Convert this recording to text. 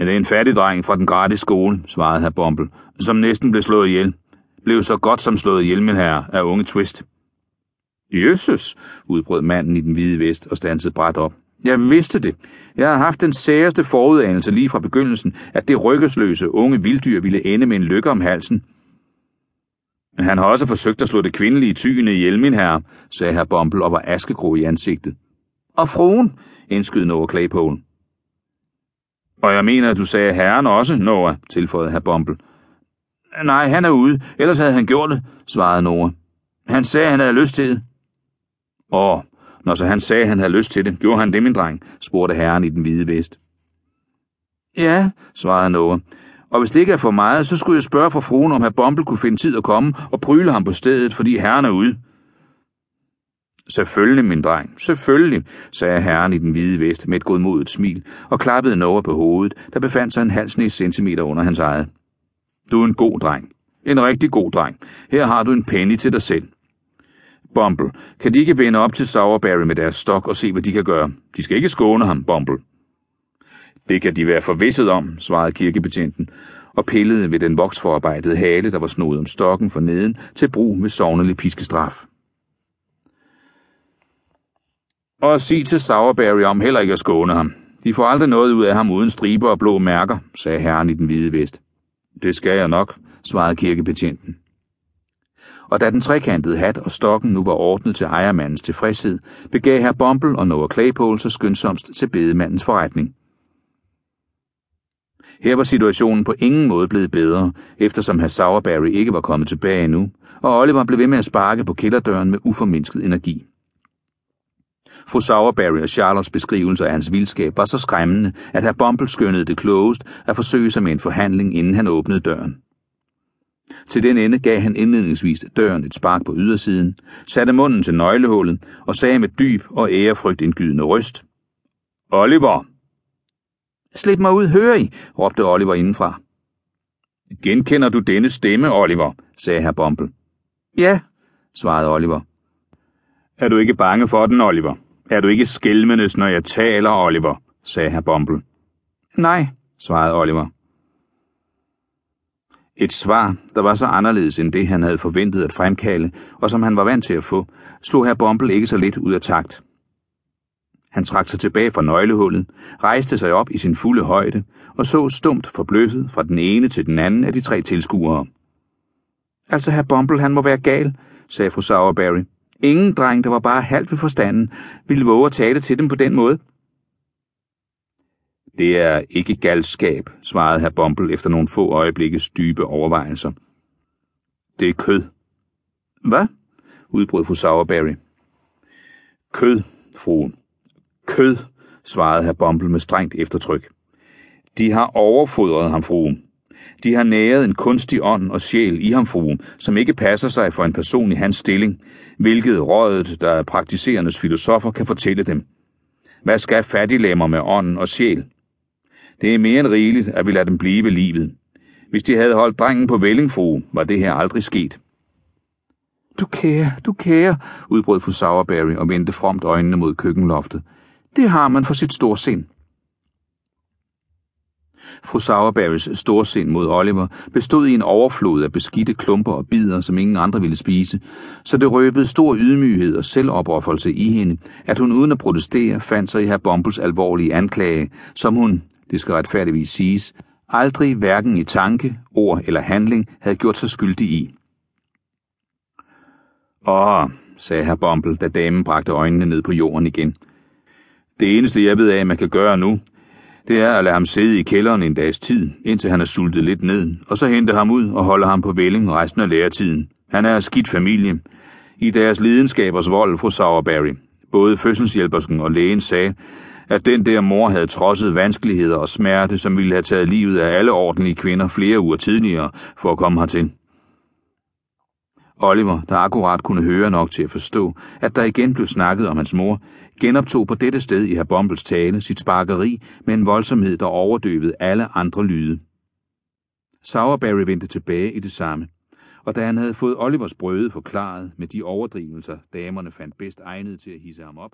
Ja, det er en fattig dreng fra den gratis skole, svarede herr Bomble, som næsten blev slået ihjel. Blev så godt som slået ihjel, min herre, af unge Twist. Jesus, udbrød manden i den hvide vest og stansede bræt op. Jeg vidste det. Jeg har haft den særeste forudanelse lige fra begyndelsen, at det rykkesløse unge vilddyr ville ende med en lykke om halsen. Han har også forsøgt at slå det kvindelige tyne ihjel, min herre, sagde herr Bomble og var askegrå i ansigtet. Og fruen, indskød Noah Claypole. Og jeg mener, at du sagde herren også, Noah, tilføjede herr Bombel. Nej, han er ude, ellers havde han gjort det, svarede Noah. Han sagde, at han havde lyst til det. Åh, når så han sagde, at han havde lyst til det, gjorde han det, min dreng, spurgte herren i den hvide vest. Ja, svarede Noah. Og hvis det ikke er for meget, så skulle jeg spørge for fruen, om herr Bombel kunne finde tid at komme og pryle ham på stedet, fordi herren er ude. Selvfølgelig, min dreng, selvfølgelig, sagde herren i den hvide vest med et godmodigt smil og klappede Noah på hovedet, der befandt sig en halv snes centimeter under hans eget. Du er en god dreng. En rigtig god dreng. Her har du en penny til dig selv. Bumble, kan de ikke vende op til Sourberry med deres stok og se, hvad de kan gøre? De skal ikke skåne ham, Bumble. Det kan de være forvisset om, svarede kirkebetjenten, og pillede ved den voksforarbejdede hale, der var snoet om stokken for neden, til brug med sovnelig piskestraf. Og sig til Sauerberry om heller ikke at skåne ham. De får aldrig noget ud af ham uden striber og blå mærker, sagde herren i den hvide vest. Det skal jeg nok, svarede kirkebetjenten. Og da den trekantede hat og stokken nu var ordnet til ejermandens tilfredshed, begav herr Bumble og Noah Claypole sig skyndsomst til bedemandens forretning. Her var situationen på ingen måde blevet bedre, eftersom herr Sauerberry ikke var kommet tilbage endnu, og Oliver blev ved med at sparke på kælderdøren med uformindsket energi. Fru Sourberry og Charlottes beskrivelse af hans vildskab var så skræmmende, at herr Bumble skønnede det klogest at forsøge sig med en forhandling, inden han åbnede døren. Til den ende gav han indledningsvis døren et spark på ydersiden, satte munden til nøglehullet og sagde med dyb og ærefrygt indgydende røst. Oliver! Slip mig ud, hører I, råbte Oliver indenfra. Genkender du denne stemme, Oliver? sagde herr Bumble. Ja, svarede Oliver. Er du ikke bange for den, Oliver? Er du ikke skælmenes, når jeg taler, Oliver? sagde herr Bumble. Nej, svarede Oliver. Et svar, der var så anderledes end det, han havde forventet at fremkalde, og som han var vant til at få, slog herr Bumble ikke så lidt ud af takt. Han trak sig tilbage fra nøglehullet, rejste sig op i sin fulde højde og så stumt forbløffet fra den ene til den anden af de tre tilskuere. Altså, herr Bumble, han må være gal, sagde fru Sauerberry. Ingen dreng, der var bare halvt ved forstanden, ville våge at tale til dem på den måde. Det er ikke galskab, svarede herr Bumble efter nogle få øjeblikkes dybe overvejelser. Det er kød. Hvad? udbrød fru Sauerberry. Kød, fruen. Kød, svarede herr Bumble med strengt eftertryk. De har overfodret ham, fruen. De har næret en kunstig ånd og sjæl i ham, fruen, som ikke passer sig for en person i hans stilling, hvilket rådet, der er praktiserendes filosofer, kan fortælle dem. Hvad skal fattiglemmer med ånden og sjæl? Det er mere end rigeligt, at vi lader dem blive ved livet. Hvis de havde holdt drengen på Vellingfru, var det her aldrig sket. Du kære, du kære, udbrød fru Sauerberry og vendte fromt øjnene mod køkkenloftet. Det har man for sit storsind. Fru Sauerberrys storsind mod Oliver bestod i en overflod af beskidte klumper og bider, som ingen andre ville spise, så det røbede stor ydmyghed og selvopoffrelse i hende, at hun uden at protestere fandt sig i herr Bombels alvorlige anklage, som hun, det skal retfærdigvis siges, aldrig hverken i tanke, ord eller handling havde gjort sig skyldig i. Åh, sagde herr Bumble, da damen bragte øjnene ned på jorden igen. Det eneste, jeg ved af, man kan gøre nu, det er at lade ham sidde i kælderen en dags tid, indtil han er sultet lidt ned, og så hente ham ud og holde ham på vælling resten af læretiden. Han er skidt familie. I deres lidenskabers vold, fru Sauerberry. Både fødselshjælpersken og lægen sagde, at den der mor havde trodset vanskeligheder og smerte, som ville have taget livet af alle ordentlige kvinder flere uger tidligere for at komme hertil. Oliver, der akkurat kunne høre nok til at forstå, at der igen blev snakket om hans mor, genoptog på dette sted i herr Bumbles tale sit sparkeri med en voldsomhed, der overdøvede alle andre lyde. Sauerberry vendte tilbage i det samme, og da han havde fået Olivers brøde forklaret med de overdrivelser, damerne fandt bedst egnet til at hisse ham op,